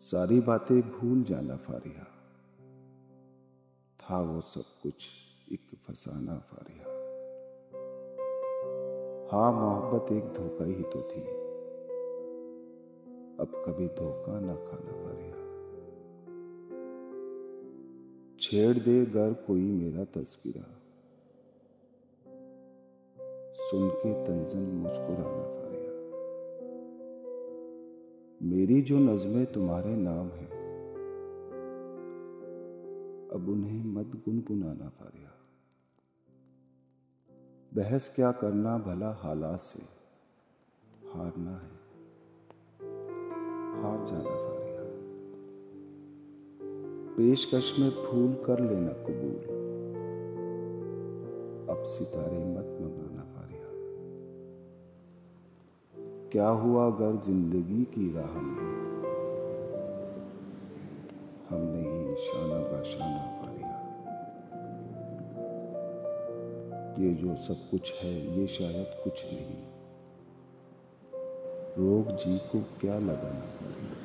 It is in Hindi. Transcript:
सारी बातें भूल जाना फारिया था वो सब कुछ एक फसाना फारिया हाँ मोहब्बत एक धोखा ही तो थी। अब कभी धोखा ना खाना फारिया छेड़ दे गर कोई मेरा तस्वीरा सुन के तंजन मुस्कुराना फारिया मेरी जो नज़में तुम्हारे नाम है, अब उन्हें मत गुनगुनाना फारिया। बहस क्या करना भला हालात से, हारना है, हार जाना फारिया। पेशकश में फूल कर लेना कबूल, अब सितारे मत मंगाना क्या हुआ अगर ज़िंदगी की राह में? हमने ही शाना बाशाना फारिया ये जो सब कुछ है, ये शायद कुछ नहीं। रोग जी को क्या लगाना फारिया